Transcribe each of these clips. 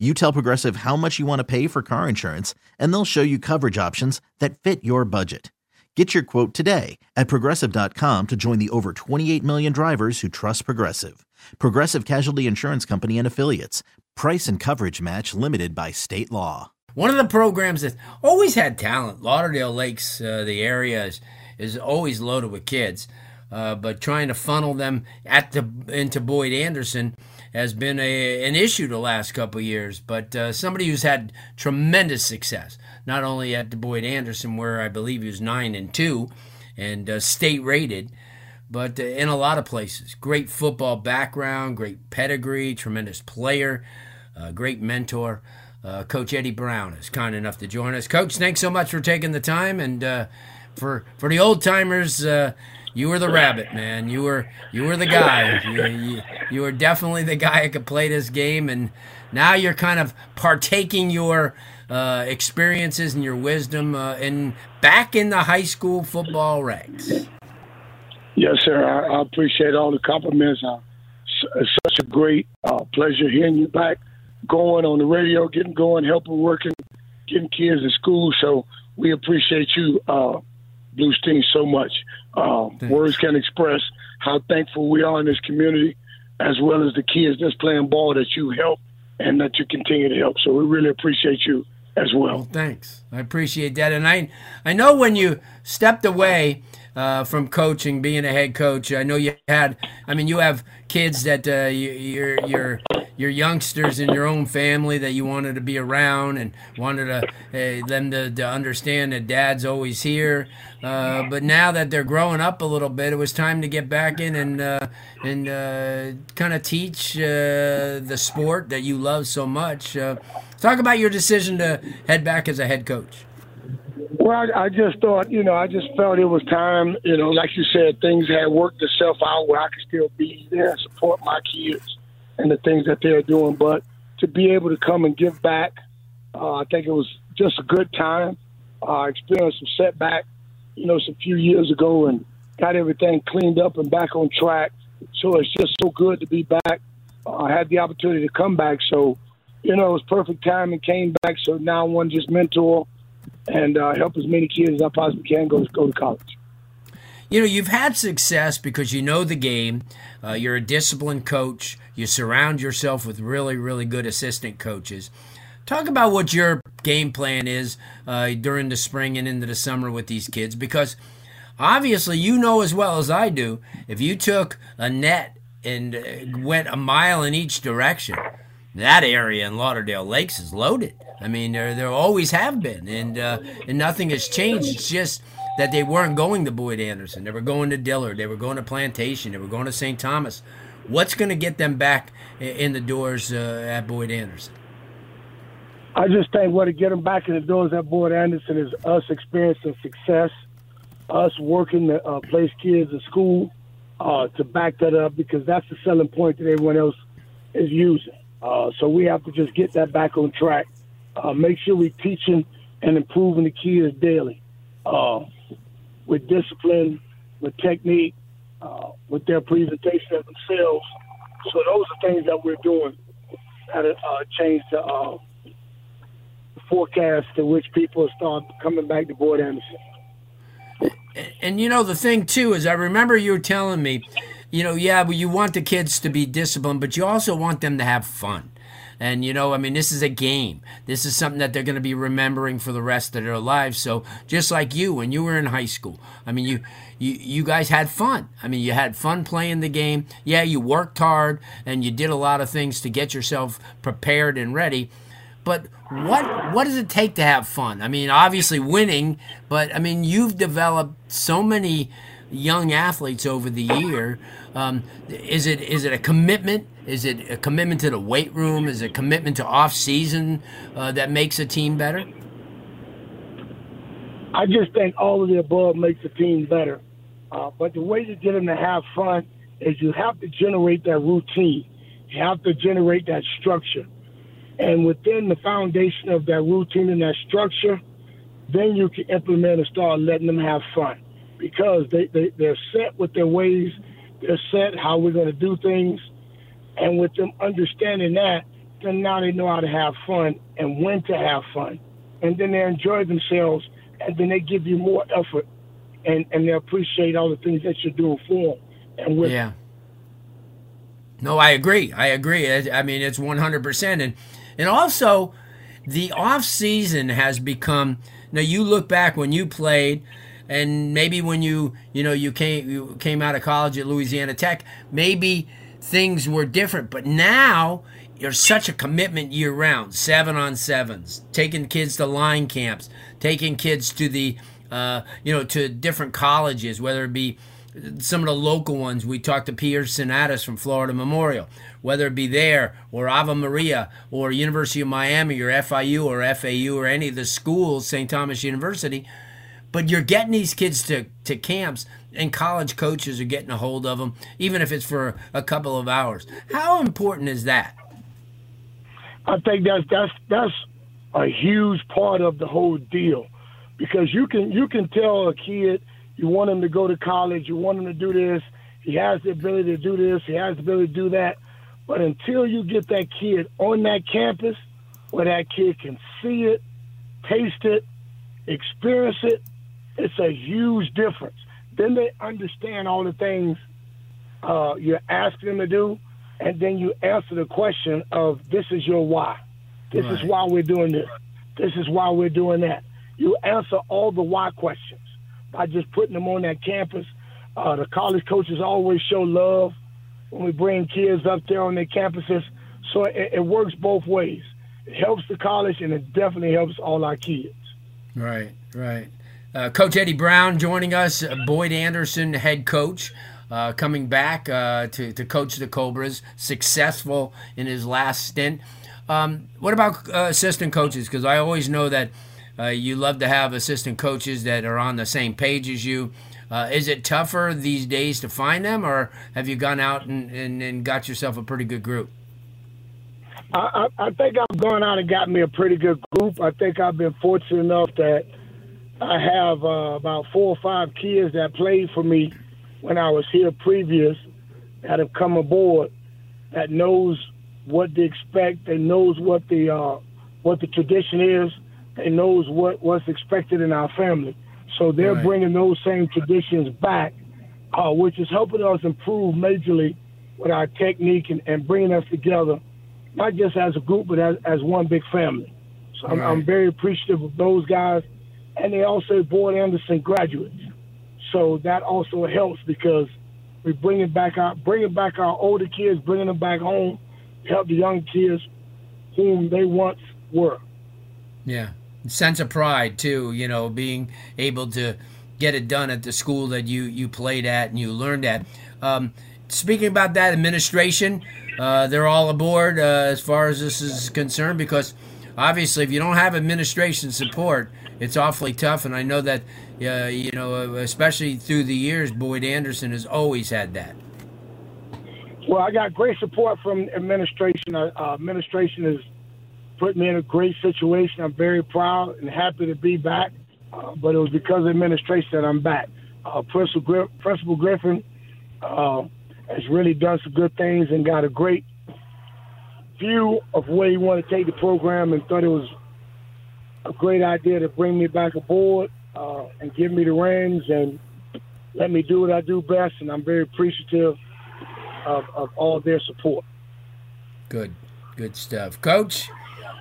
You tell Progressive how much you want to pay for car insurance, and they'll show you coverage options that fit your budget. Get your quote today at progressive.com to join the over 28 million drivers who trust Progressive. Progressive Casualty Insurance Company and Affiliates. Price and coverage match limited by state law. One of the programs that always had talent, Lauderdale Lakes, uh, the area is, is always loaded with kids. Uh, but trying to funnel them at the into Boyd Anderson has been a, an issue the last couple years. But uh, somebody who's had tremendous success, not only at the Boyd Anderson, where I believe he was nine and two, and uh, state rated, but uh, in a lot of places. Great football background, great pedigree, tremendous player, uh, great mentor. Uh, Coach Eddie Brown is kind enough to join us. Coach, thanks so much for taking the time, and uh, for for the old timers you were the rabbit, man. You were you were the guy. You, you, you were definitely the guy who could play this game, and now you're kind of partaking your uh, experiences and your wisdom uh, in back in the high school football ranks. Yes, sir. I, I appreciate all the compliments. Uh, it's such a great uh, pleasure hearing you back, going on the radio, getting going, helping, working, getting kids in school. So we appreciate you uh, Blustein so much. Um, words can express how thankful we are in this community, as well as the kids that's playing ball that you help and that you continue to help. So we really appreciate you as well. well thanks. I appreciate that. And I, I know when you stepped away uh, from coaching, being a head coach, I know you had. I mean, you have kids that uh, you, you're you're your youngsters in your own family that you wanted to be around and wanted to, uh, them to, to, understand that dad's always here. Uh, but now that they're growing up a little bit, it was time to get back in and uh, and uh, kind of teach uh, the sport that you love so much. Uh, talk about your decision to head back as a head coach. Well, I, I just thought, you know, I just felt it was time. You know, like you said, things had worked itself out where I could still be there and support my kids and the things that they're doing. But to be able to come and give back, uh, I think it was just a good time. Uh, I experienced some setback, you know, some few years ago and got everything cleaned up and back on track. So it's just so good to be back. Uh, I had the opportunity to come back. So, you know, it was perfect time and came back. So now I want to just mentor and uh, help as many kids as I possibly can go, go to college you know, you've had success because you know the game. Uh, you're a disciplined coach. You surround yourself with really, really good assistant coaches. Talk about what your game plan is uh, during the spring and into the summer with these kids because obviously you know as well as I do if you took a net and uh, went a mile in each direction, that area in Lauderdale Lakes is loaded. I mean, there there always have been, and uh, and nothing has changed. It's just that they weren't going to Boyd Anderson. They were going to Dillard. They were going to Plantation. They were going to St. Thomas. What's going to get them back in the doors uh, at Boyd Anderson? I just think what to get them back in the doors at Boyd Anderson is us experiencing success, us working to uh, place kids in school uh, to back that up because that's the selling point that everyone else is using. Uh, so we have to just get that back on track. Uh, make sure we're teaching and improving the kids daily. With discipline, with technique, uh, with their presentation of themselves. So those are things that we're doing that uh, change the uh, forecast to which people start coming back to Boyd Anderson. And, and you know the thing too is I remember you were telling me, you know, yeah, well, you want the kids to be disciplined, but you also want them to have fun. And, you know, I mean, this is a game. This is something that they're going to be remembering for the rest of their lives. So, just like you, when you were in high school, I mean, you, you, you guys had fun. I mean, you had fun playing the game. Yeah, you worked hard and you did a lot of things to get yourself prepared and ready. But what what does it take to have fun? I mean, obviously winning, but I mean, you've developed so many young athletes over the year. Um, is it is it a commitment? Is it a commitment to the weight room? Is it a commitment to off season uh, that makes a team better? I just think all of the above makes the team better. Uh, but the way to get them to have fun is you have to generate that routine. You have to generate that structure. And within the foundation of that routine and that structure, then you can implement and start letting them have fun because they, they, they're set with their ways, set how we're going to do things. And with them understanding that, then now they know how to have fun and when to have fun. And then they enjoy themselves and then they give you more effort and, and they appreciate all the things that you're doing for them and with yeah. No, I agree. I agree. I, I mean, it's 100%. And, and also, the off season has become now you look back when you played and maybe when you you know you came you came out of college at Louisiana Tech maybe things were different. But now you're such a commitment year round seven on sevens. Taking kids to line camps. Taking kids to the uh, you know to different colleges whether it be some of the local ones. We talked to Pearson Addis from Florida Memorial. Whether it be there or Ave Maria or University of Miami or FIU or FAU or any of the schools St. Thomas University but you're getting these kids to, to camps and college coaches are getting a hold of them even if it's for a couple of hours. How important is that? I think that's that's that's a huge part of the whole deal. Because you can you can tell a kid you want him to go to college, you want him to do this, he has the ability to do this, he has the ability to do that, but until you get that kid on that campus where that kid can see it, taste it, experience it, it's a huge difference. Then they understand all the things uh, you're asking them to do, and then you answer the question of this is your why. This right. is why we're doing this. This is why we're doing that. You answer all the why questions by just putting them on that campus. Uh, the college coaches always show love when we bring kids up there on their campuses. So it, it works both ways. It helps the college and it definitely helps all our kids. Right, right. Uh, coach Eddie Brown joining us, uh, Boyd Anderson, head coach uh, coming back uh, to, to coach the Cobras, successful in his last stint. Um, what about uh, assistant coaches? Because I always know that uh, you love to have assistant coaches that are on the same page as you. Uh, is it tougher these days to find them, or have you gone out and, and, and got yourself a pretty good group? I, I, I think I've gone out and got me a pretty good group. I think I've been fortunate enough that I have uh, about four or five kids that played for me when I was here previous that have come aboard that knows what to expect, that knows what the uh, what the tradition is, and knows what what's expected in our family. So they're right. bringing those same traditions back, uh, which is helping us improve majorly with our technique and, and bringing us together, not just as a group, but as, as one big family. So I'm, right. I'm very appreciative of those guys, and they also Boyd Anderson graduates. So that also helps because we're bringing back our bringing back our older kids, bringing them back home, help the young kids whom they once were. Yeah, sense of pride too. You know, being able to get it done at the school that you you played at and you learned at. Um, speaking about that administration, uh, they're all aboard uh, as far as this is concerned because obviously, if you don't have administration support, it's awfully tough. And I know that uh, you know, especially through the years, Boyd Anderson has always had that. Well, I got great support from administration. Uh, administration has put me in a great situation. I'm very proud and happy to be back. Uh, but it was because of administration that I'm back. Uh, Principal, Principal Griffin uh, has really done some good things and got a great view of where he wanted to take the program and thought it was a great idea to bring me back aboard uh, and give me the reins and let me do what I do best. And I'm very appreciative of, of all their support. Good, good stuff, Coach.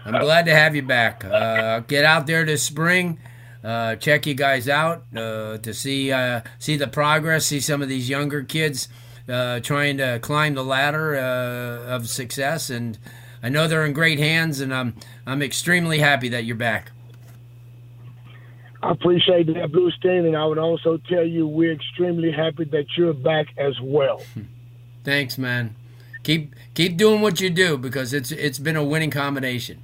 I'm glad to have you back. Uh, get out there this spring. Uh, check you guys out uh, to see uh, see the progress. See some of these younger kids uh, trying to climb the ladder of success, and I know they're in great hands. And I'm I'm extremely happy that you're back. I appreciate that, Blustein, and I would also tell you we're extremely happy that you're back as well. Thanks, man. Keep keep doing what you do because it's it's been a winning combination.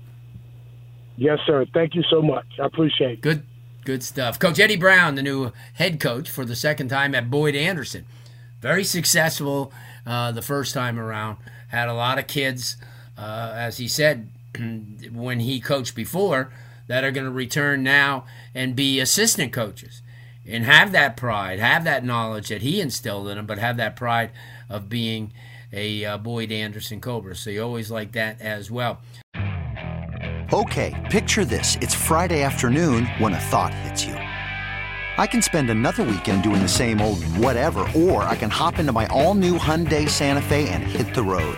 Yes, sir. Thank you so much. I appreciate it. Good Good stuff. Coach Eddie Brown, the new head coach for the second time at Boyd Anderson. Very successful uh, the first time around. Had a lot of kids, uh, as he said when he coached before, that are going to return now and be assistant coaches and have that pride, have that knowledge that he instilled in them, but have that pride of being a uh, Boyd Anderson Cobra. So you always like that as well. Okay, picture this. It's Friday afternoon when a thought hits you. I can spend another weekend doing the same old whatever, or I can hop into my all new Hyundai Santa Fe and hit the road.